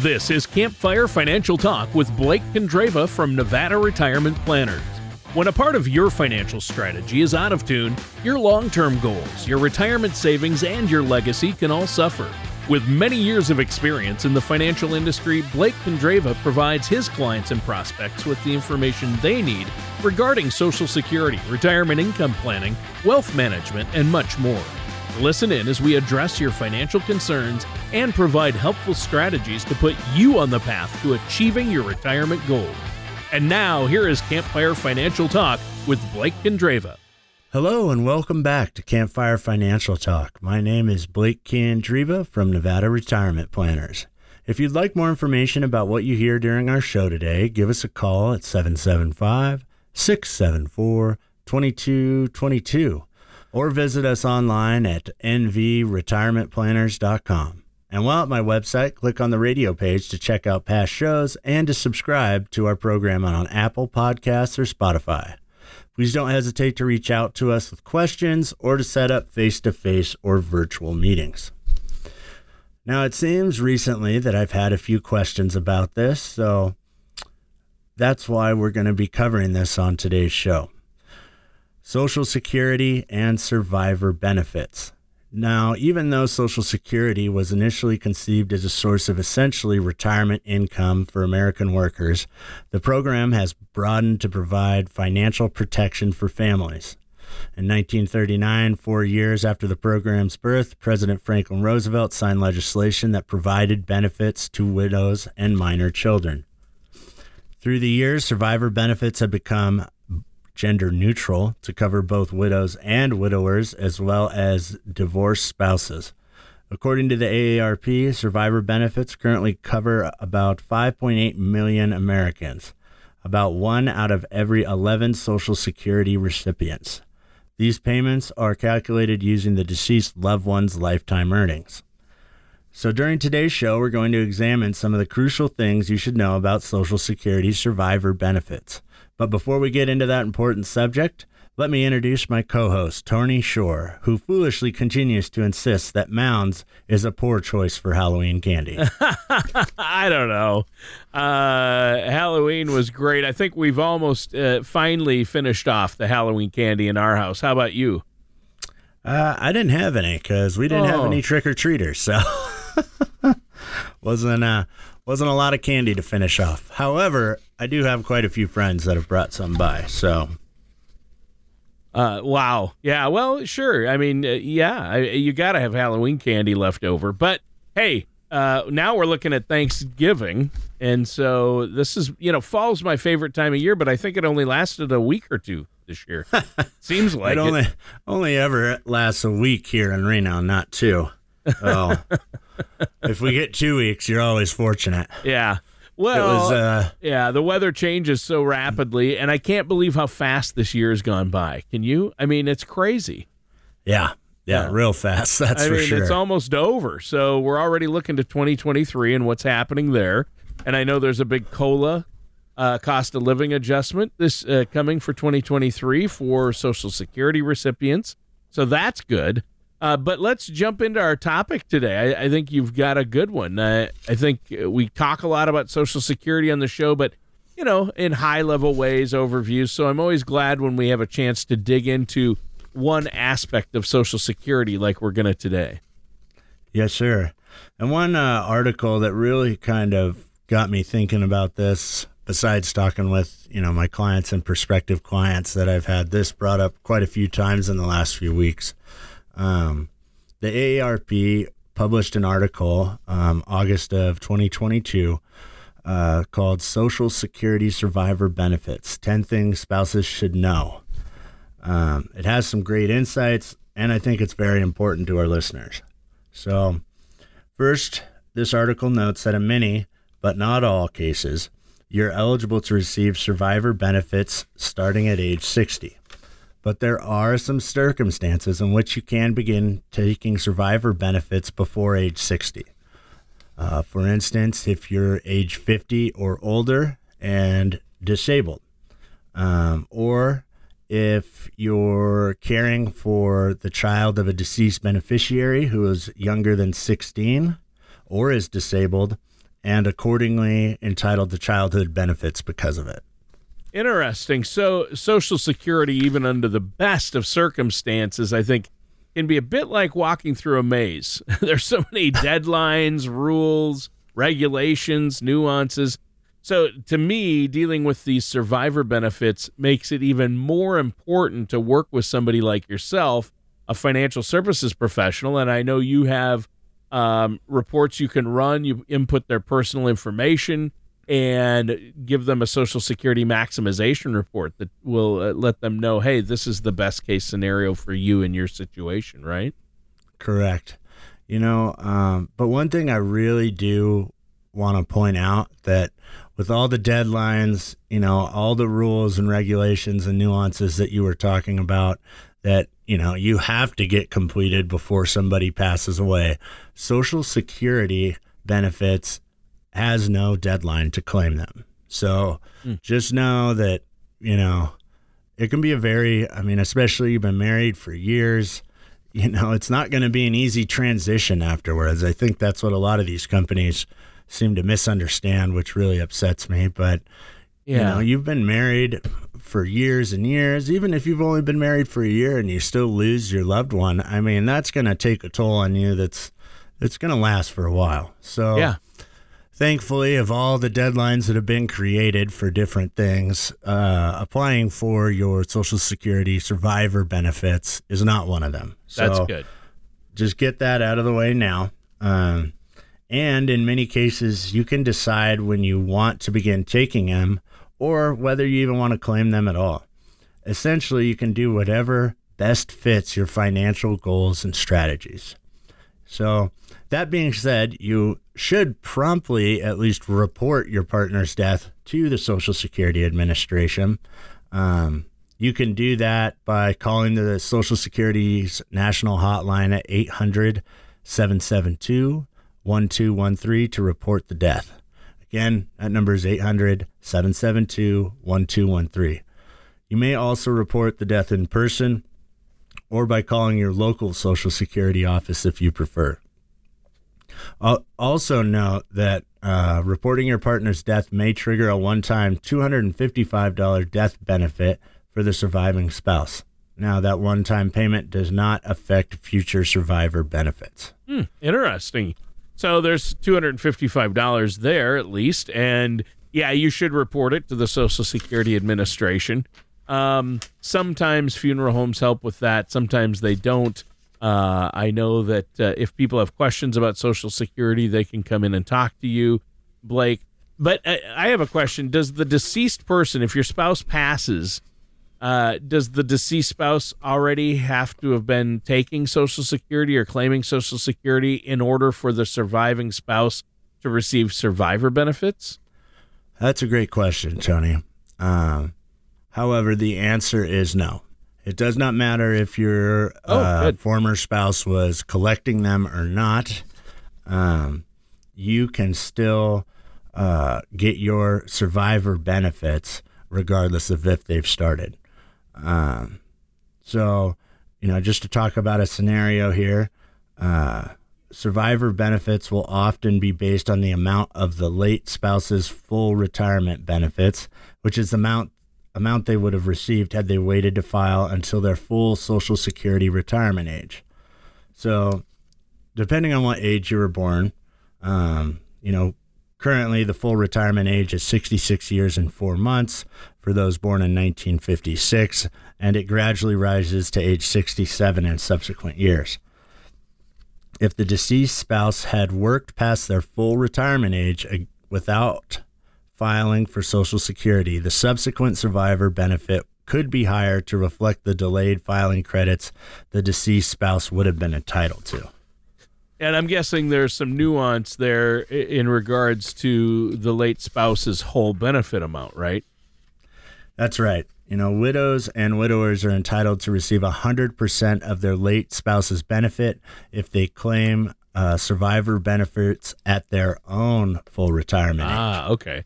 This is Campfire Financial Talk with Blake Condreva from Nevada Retirement Planners. When a part of your financial strategy is out of tune, your long term goals, your retirement savings, and your legacy can all suffer. With many years of experience in the financial industry, Blake Condreva provides his clients and prospects with the information they need regarding Social Security, retirement income planning, wealth management, and much more. Listen in as we address your financial concerns and provide helpful strategies to put you on the path to achieving your retirement goals. And now, here is Campfire Financial Talk with Blake Condreva. Hello and welcome back to Campfire Financial Talk. My name is Blake Condreva from Nevada Retirement Planners. If you'd like more information about what you hear during our show today, give us a call at 775 674 2222 or visit us online at nvretirementplanners.com. And while at my website, click on the radio page to check out past shows and to subscribe to our program on Apple Podcasts or Spotify. Please don't hesitate to reach out to us with questions or to set up face to face or virtual meetings. Now, it seems recently that I've had a few questions about this, so that's why we're going to be covering this on today's show. Social Security and survivor benefits. Now, even though Social Security was initially conceived as a source of essentially retirement income for American workers, the program has broadened to provide financial protection for families. In 1939, four years after the program's birth, President Franklin Roosevelt signed legislation that provided benefits to widows and minor children. Through the years, survivor benefits have become gender neutral to cover both widows and widowers, as well as divorced spouses. According to the AARP, survivor benefits currently cover about 5.8 million Americans, about one out of every 11 Social Security recipients. These payments are calculated using the deceased loved one's lifetime earnings. So, during today's show, we're going to examine some of the crucial things you should know about Social Security survivor benefits. But before we get into that important subject, let me introduce my co host, Tony Shore, who foolishly continues to insist that Mounds is a poor choice for Halloween candy. I don't know. Uh, Halloween was great. I think we've almost uh, finally finished off the Halloween candy in our house. How about you? Uh, I didn't have any because we didn't oh. have any trick or treaters. So. wasn't uh wasn't a lot of candy to finish off. However, I do have quite a few friends that have brought some by. So, uh, wow, yeah, well, sure. I mean, uh, yeah, I, you got to have Halloween candy left over. But hey, uh, now we're looking at Thanksgiving, and so this is you know fall's my favorite time of year, but I think it only lasted a week or two this year. Seems like it only it. only ever lasts a week here in Reno, not two. Oh. if we get two weeks, you're always fortunate. Yeah. Well, was, uh, yeah, the weather changes so rapidly, and I can't believe how fast this year has gone by. Can you? I mean, it's crazy. Yeah, yeah, yeah. real fast. That's I for mean, sure. It's almost over, so we're already looking to 2023 and what's happening there. And I know there's a big COLA uh, cost of living adjustment this uh, coming for 2023 for Social Security recipients, so that's good. Uh, but let's jump into our topic today. I, I think you've got a good one. Uh, I think we talk a lot about Social Security on the show, but you know, in high level ways, overviews. So I'm always glad when we have a chance to dig into one aspect of Social Security, like we're gonna today. Yes, sir. And one uh, article that really kind of got me thinking about this, besides talking with you know my clients and prospective clients that I've had this brought up quite a few times in the last few weeks um, the AARP published an article um, August of 2022 uh, called Social Security Survivor Benefits 10 Things Spouses Should Know. Um, it has some great insights, and I think it's very important to our listeners. So, first, this article notes that in many, but not all cases, you're eligible to receive survivor benefits starting at age 60 but there are some circumstances in which you can begin taking survivor benefits before age 60. Uh, for instance, if you're age 50 or older and disabled, um, or if you're caring for the child of a deceased beneficiary who is younger than 16 or is disabled and accordingly entitled to childhood benefits because of it. Interesting. So, Social Security, even under the best of circumstances, I think can be a bit like walking through a maze. There's so many deadlines, rules, regulations, nuances. So, to me, dealing with these survivor benefits makes it even more important to work with somebody like yourself, a financial services professional. And I know you have um, reports you can run, you input their personal information and give them a social security maximization report that will uh, let them know hey this is the best case scenario for you in your situation right? Correct. You know um, but one thing i really do want to point out that with all the deadlines you know all the rules and regulations and nuances that you were talking about that you know you have to get completed before somebody passes away social security benefits has no deadline to claim them. So mm. just know that, you know, it can be a very, I mean, especially you've been married for years, you know, it's not going to be an easy transition afterwards. I think that's what a lot of these companies seem to misunderstand, which really upsets me. But, yeah. you know, you've been married for years and years. Even if you've only been married for a year and you still lose your loved one, I mean, that's going to take a toll on you that's, it's going to last for a while. So, yeah thankfully, of all the deadlines that have been created for different things, uh, applying for your Social Security survivor benefits is not one of them. So That's good. Just get that out of the way now. Um, and in many cases, you can decide when you want to begin taking them or whether you even want to claim them at all. Essentially, you can do whatever best fits your financial goals and strategies. So, that being said, you should promptly at least report your partner's death to the Social Security Administration. Um, you can do that by calling the Social Security's national hotline at 800 772 1213 to report the death. Again, that number is 800 772 1213. You may also report the death in person or by calling your local Social Security office if you prefer. Also, note that uh, reporting your partner's death may trigger a one time $255 death benefit for the surviving spouse. Now, that one time payment does not affect future survivor benefits. Hmm, interesting. So there's $255 there at least. And yeah, you should report it to the Social Security Administration. Um, sometimes funeral homes help with that, sometimes they don't. Uh, I know that uh, if people have questions about Social Security, they can come in and talk to you, Blake. But I, I have a question: Does the deceased person, if your spouse passes, uh, does the deceased spouse already have to have been taking Social Security or claiming Social Security in order for the surviving spouse to receive survivor benefits? That's a great question, Tony. Um, however, the answer is no. It does not matter if your oh, uh, former spouse was collecting them or not. Um, you can still uh, get your survivor benefits regardless of if they've started. Um, so, you know, just to talk about a scenario here, uh, survivor benefits will often be based on the amount of the late spouse's full retirement benefits, which is the amount amount they would have received had they waited to file until their full Social Security retirement age. So, depending on what age you were born, um, you know, currently the full retirement age is 66 years and four months for those born in 1956, and it gradually rises to age 67 in subsequent years. If the deceased spouse had worked past their full retirement age uh, without filing for Social Security, the subsequent survivor benefit could be higher to reflect the delayed filing credits the deceased spouse would have been entitled to. And I'm guessing there's some nuance there in regards to the late spouse's whole benefit amount, right? That's right. You know, widows and widowers are entitled to receive 100% of their late spouse's benefit if they claim uh, survivor benefits at their own full retirement ah, age. Ah, okay.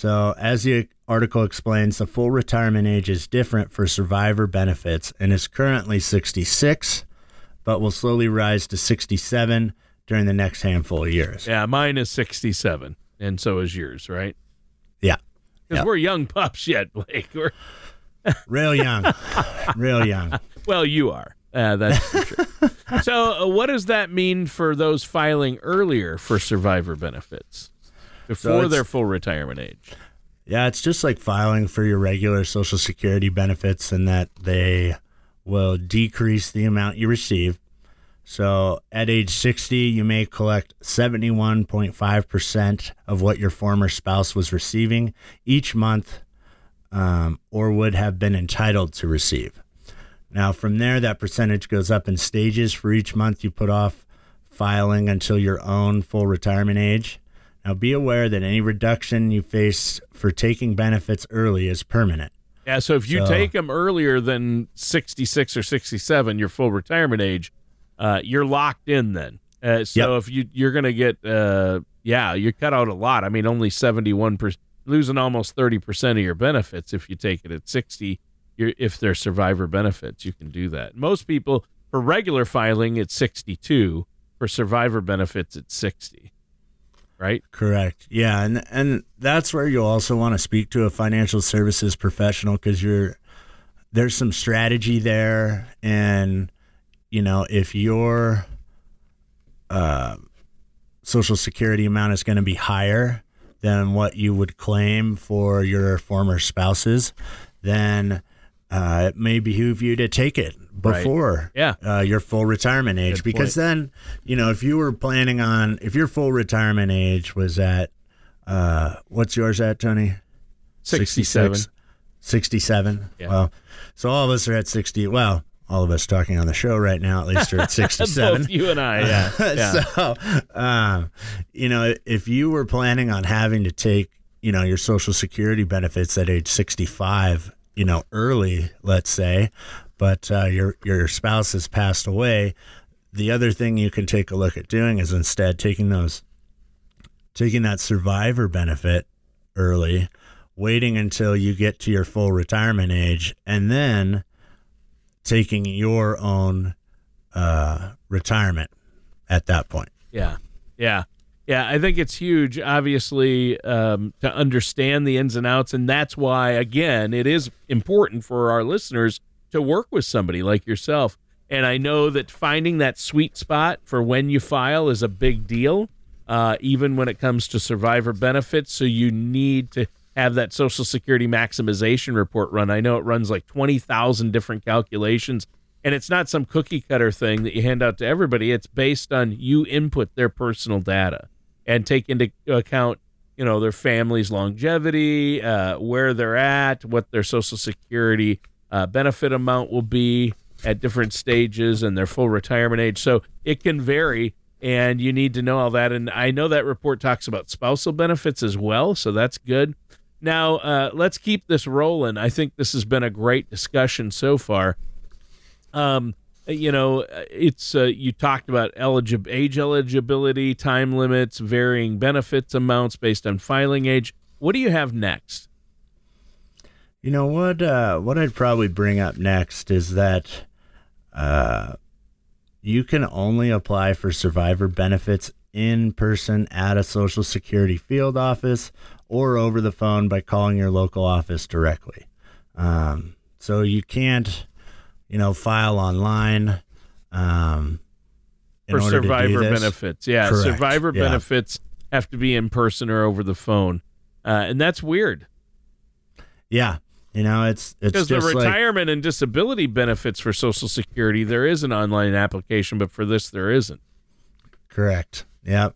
So, as the article explains, the full retirement age is different for survivor benefits and is currently 66, but will slowly rise to 67 during the next handful of years. Yeah, mine is 67, and so is yours, right? Yeah. Because Yep. we're young pups yet, Blake. We're, Real young. Real young. well, you are. Uh, that's sure. so, uh, what does that mean for those filing earlier for survivor benefits before it's- their full retirement age? Yeah, it's just like filing for your regular Social Security benefits, and that they will decrease the amount you receive. So at age 60, you may collect 71.5% of what your former spouse was receiving each month um, or would have been entitled to receive. Now, from there, that percentage goes up in stages for each month you put off filing until your own full retirement age. Now, be aware that any reduction you face for taking benefits early is permanent. Yeah, so if you So- take them earlier than 66 or 67, your full retirement age, uh, you're locked in then. Uh, so if you you're going to get uh, yeah, you cut out a lot. I mean, only 71% losing almost 30% of your benefits if you take it at 60. You're, if they're survivor benefits, you can do that. Most people for regular filing it's 62, for survivor benefits it's 60. Right? Correct. Yeah, and and that's where you'll also want to speak to a financial services professional because you're there's some strategy there, and you know if your uh, social security amount is going to be higher than what you would claim for your former spouses, then uh, it may behoove you to take it before Yeah. uh, your full retirement age Good because then you know if you were planning on if your full retirement age was at uh, what's yours at tony 67. 67 Yeah. well so all of us are at 60 well all of us talking on the show right now at least are at 67 Both you and I, yeah. yeah. so, um, you know, if you were planning on having to take, you know, your Social Security benefits at age 65, you know, early, let's say, but uh, your your spouse has passed away, the other thing you can take a look at doing is instead taking those, taking that survivor benefit early, waiting until you get to your full retirement age, and then taking your own uh, retirement at that point. Yeah, yeah, yeah. I think it's huge, obviously, um, to understand the ins and outs, and that's why, again, it is important for our listeners to work with somebody like yourself. And I know that finding that sweet spot for when you file is a big deal, uh, even when it comes to survivor benefits. So you need to have that Social Security maximization report run. I know it runs like 20,000 different calculations, and it's not some cookie cutter thing that you hand out to everybody. It's based on you input their personal data and take into account, you know, their family's longevity, uh, where they're at, what their Social Security uh, benefit amount will be at different stages and their full retirement age. So it can vary, and you need to know all that. And I know that report talks about spousal benefits as well, so that's good. Now, uh, let's keep this rolling. I think this has been a great discussion so far. Um, you know, it's uh, you talked about eligi- age eligibility, time limits, varying benefits amounts based on filing age. What do you have next? You know what? Uh, what I'd probably bring up next is that uh, you can only apply for survivor benefits in person at a Social Security field office or over the phone by calling your local office directly. Um, so you can't, you know, file online. Um, for order to do survivor benefits. Yeah, Correct, survivor yeah. benefits have to be in person or over the phone, uh, and that's weird Yeah, you know, it's it's because the just like retirement and disability benefits for Social Security there is an online application, but for this there isn't. Correct. Yep.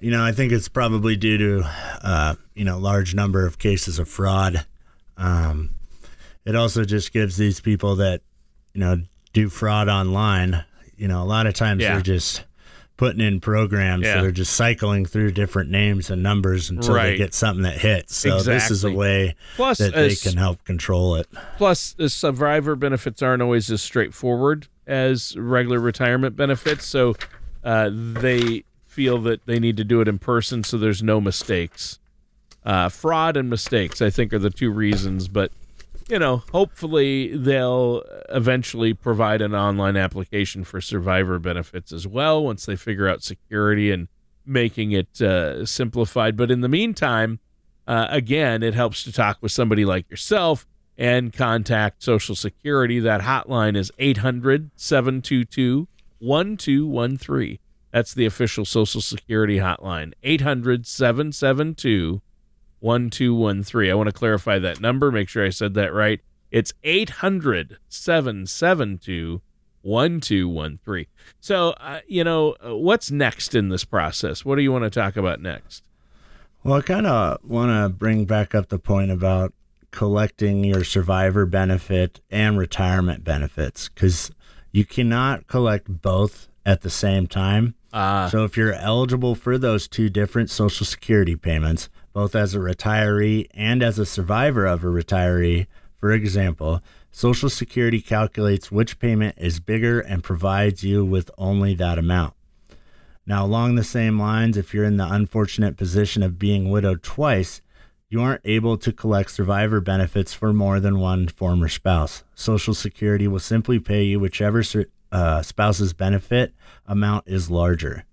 You know, I think it's probably due to, uh, you know, large number of cases of fraud. Um, it also just gives these people that, you know, do fraud online. You know, a lot of times Yeah. they're just putting in programs Yeah. that are just cycling through different names and numbers until Right. they get something that hits. So this is a way Plus, that they can help control it. Plus, the survivor benefits aren't always as straightforward as regular retirement benefits, so uh, they feel that they need to do it in person so there's no mistakes. Uh, fraud and mistakes, I think, are the two reasons. But you know, hopefully they'll eventually provide an online application for survivor benefits as well once they figure out security and making it uh, simplified. But in the meantime, uh, again, it helps to talk with somebody like yourself and contact Social Security. That hotline is 800 722 1213. That's the official Social Security hotline, 800 772 1213. I want to clarify that number, make sure I said that right. It's 800 772 1213. So, uh, you know, uh, what's next in this process? What do you want to talk about next? Well, I kind of want to bring back up the point about collecting your survivor benefit and retirement benefits because you cannot collect both at the same time. Uh, so if you're eligible for those two different Social Security payments, both as a retiree and as a survivor of a retiree, for example, Social Security calculates which payment is bigger and provides you with only that amount. Now, along the same lines, if you're in the unfortunate position of being widowed twice, you aren't able to collect survivor benefits for more than one former spouse. Social Security will simply pay you whichever uh, spouse's benefit amount is larger.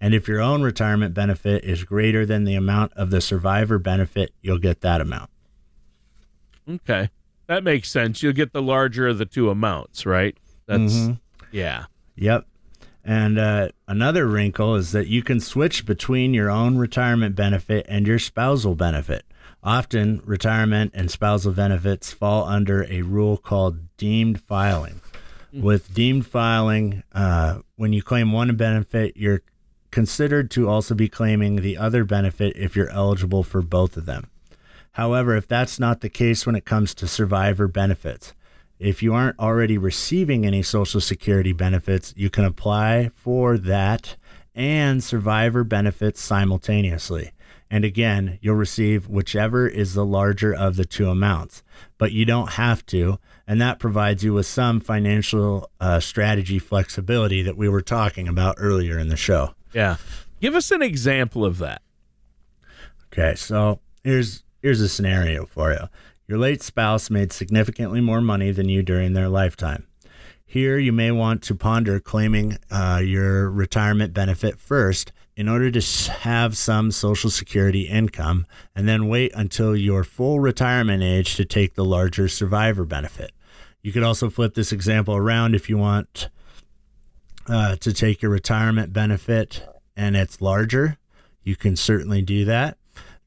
And if your own retirement benefit is greater than the amount of the survivor benefit, you'll get that amount. Okay. That makes sense. You'll get the larger of the two amounts, right? That's, mm-hmm. yeah. Yep. And uh, another wrinkle is that you can switch between your own retirement benefit and your spousal benefit. Often, retirement and spousal benefits fall under a rule called deemed filing. Mm-hmm. With deemed filing, uh, when you claim one benefit, you're considered to also be claiming the other benefit if you're eligible for both of them. However, if that's not the case when it comes to survivor benefits, if you aren't already receiving any Social Security benefits, you can apply for that and survivor benefits simultaneously. And again, you'll receive whichever is the larger of the two amounts, but you don't have to. And that provides you with some financial uh, strategy flexibility that we were talking about earlier in the show. Yeah. Give us an example of that. Okay. So here's here's a scenario for you. Your late spouse made significantly more money than you during their lifetime. Here, you may want to ponder claiming uh, your retirement benefit first in order to have some Social Security income, and then wait until your full retirement age to take the larger survivor benefit. You could also flip this example around if you want uh, to take your retirement benefit and it's larger. You can certainly do that.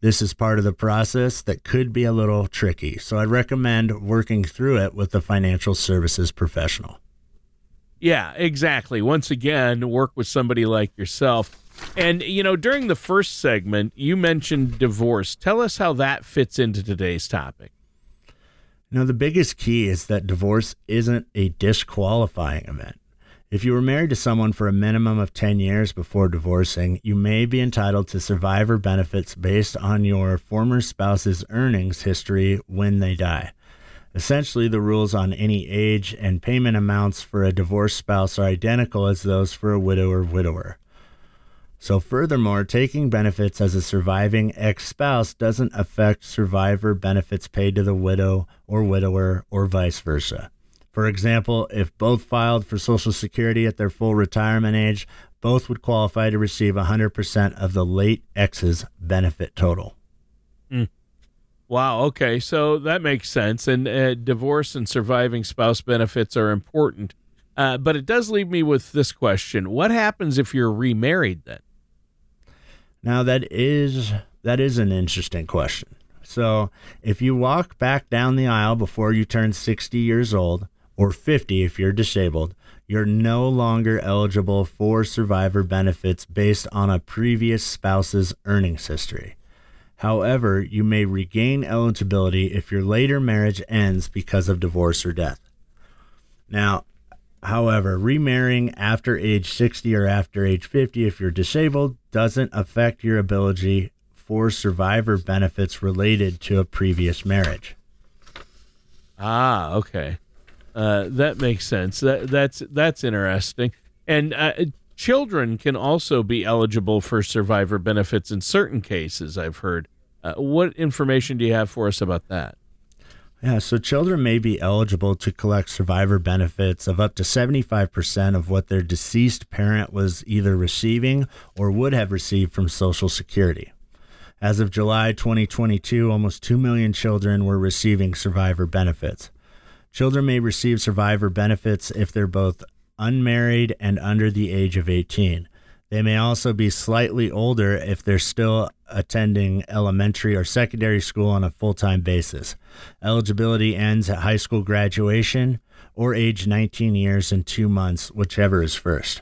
This is part of the process that could be a little tricky, so I'd recommend working through it with a financial services professional. Yeah, exactly. Once again, work with somebody like yourself. And, you know, during the first segment, you mentioned divorce. Tell us how that fits into today's topic. You know, the biggest key is that divorce isn't a disqualifying event. If you were married to someone for a minimum of 10 years before divorcing, you may be entitled to survivor benefits based on your former spouse's earnings history when they die. Essentially, the rules on any age and payment amounts for a divorced spouse are identical as those for a widow or widower. So, furthermore, taking benefits as a surviving ex spouse doesn't affect survivor benefits paid to the widow or widower or vice versa. For example, if both filed for Social Security at their full retirement age, both would qualify to receive 100% of the late ex's benefit total. Mm. Wow. Okay. So that makes sense. And uh, divorce and surviving spouse benefits are important. Uh, but it does leave me with this question What happens if you're remarried then? Now, that is. That is an interesting question. So, if you walk back down the aisle before you turn 60 years old, or 50 if you're disabled, you're no longer eligible for survivor benefits based on a previous spouse's earnings history. However, you may regain eligibility if your later marriage ends because of divorce or death. Now, however, remarrying after age 60 or after age 50 if you're disabled doesn't affect your ability for survivor benefits related to a previous marriage. Ah, okay. Uh, that makes sense. That that's that's interesting. And uh, children can also be eligible for survivor benefits in certain cases. I've heard. Uh, what information do you have for us about that? Yeah, so children may be eligible to collect survivor benefits of up to 75% of what their deceased parent was either receiving or would have received from Social Security. As of July 2022, almost 2 million children were receiving survivor benefits. Children may receive survivor benefits if they're both unmarried and under the age of 18. They may also be slightly older if they're still attending elementary or secondary school on a full time basis. Eligibility ends at high school graduation or age 19 years and two months, whichever is 1st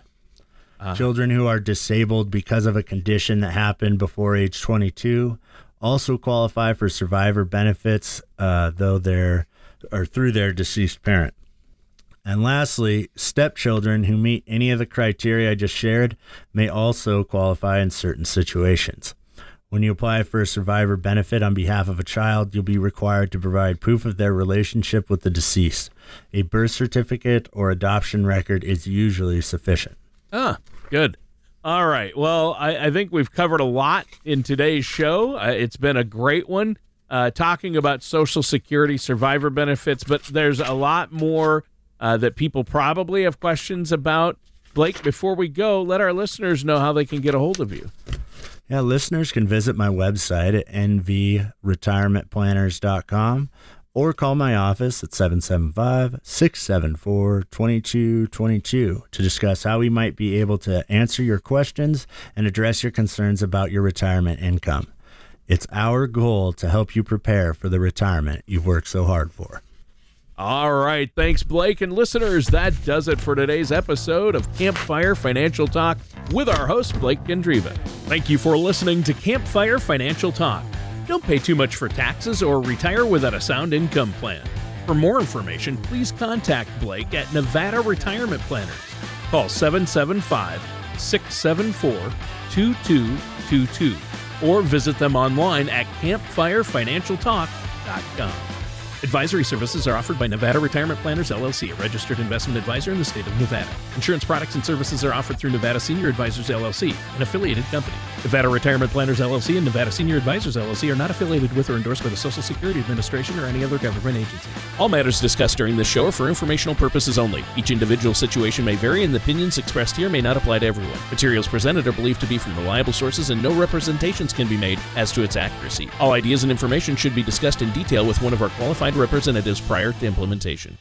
uh-huh. Children who are disabled because of a condition that happened before age 22 also qualify for survivor benefits, uh, though they're or through their deceased parent. And lastly, stepchildren who meet any of the criteria I just shared may also qualify in certain situations. When you apply for a survivor benefit on behalf of a child, you'll be required to provide proof of their relationship with the deceased. A birth certificate or adoption record is usually sufficient. Ah, good. All right. Well, I, I think we've covered a lot in today's show. Uh, it's been a great one uh, talking about Social Security survivor benefits, but there's a lot more uh, that people probably have questions about. Blake, before we go, let our listeners know how they can get a hold of you. Yeah, listeners can visit my website at nvretirementplanners.com or call my office at 775 674 2222 to discuss how we might be able to answer your questions and address your concerns about your retirement income. It's our goal to help you prepare for the retirement you've worked so hard for. All right. Thanks, Blake. And listeners, that does it for today's episode of Campfire Financial Talk with our host, Blake Condreva. Thank you for listening to Campfire Financial Talk. Don't pay too much for taxes or retire without a sound income plan. For more information, please contact Blake at Nevada Retirement Planners. Call 775 674 2222 or visit them online at campfirefinancialtalk.com. Advisory services are offered by Nevada Retirement Planners LLC, a registered investment advisor in the state of Nevada. Insurance products and services are offered through Nevada Senior Advisors LLC, an affiliated company. Nevada Retirement Planners LLC and Nevada Senior Advisors LLC are not affiliated with or endorsed by the Social Security Administration or any other government agency. All matters discussed during this show are for informational purposes only. Each individual situation may vary, and the opinions expressed here may not apply to everyone. Materials presented are believed to be from reliable sources, and no representations can be made as to its accuracy. All ideas and information should be discussed in detail with one of our qualified representatives prior to implementation.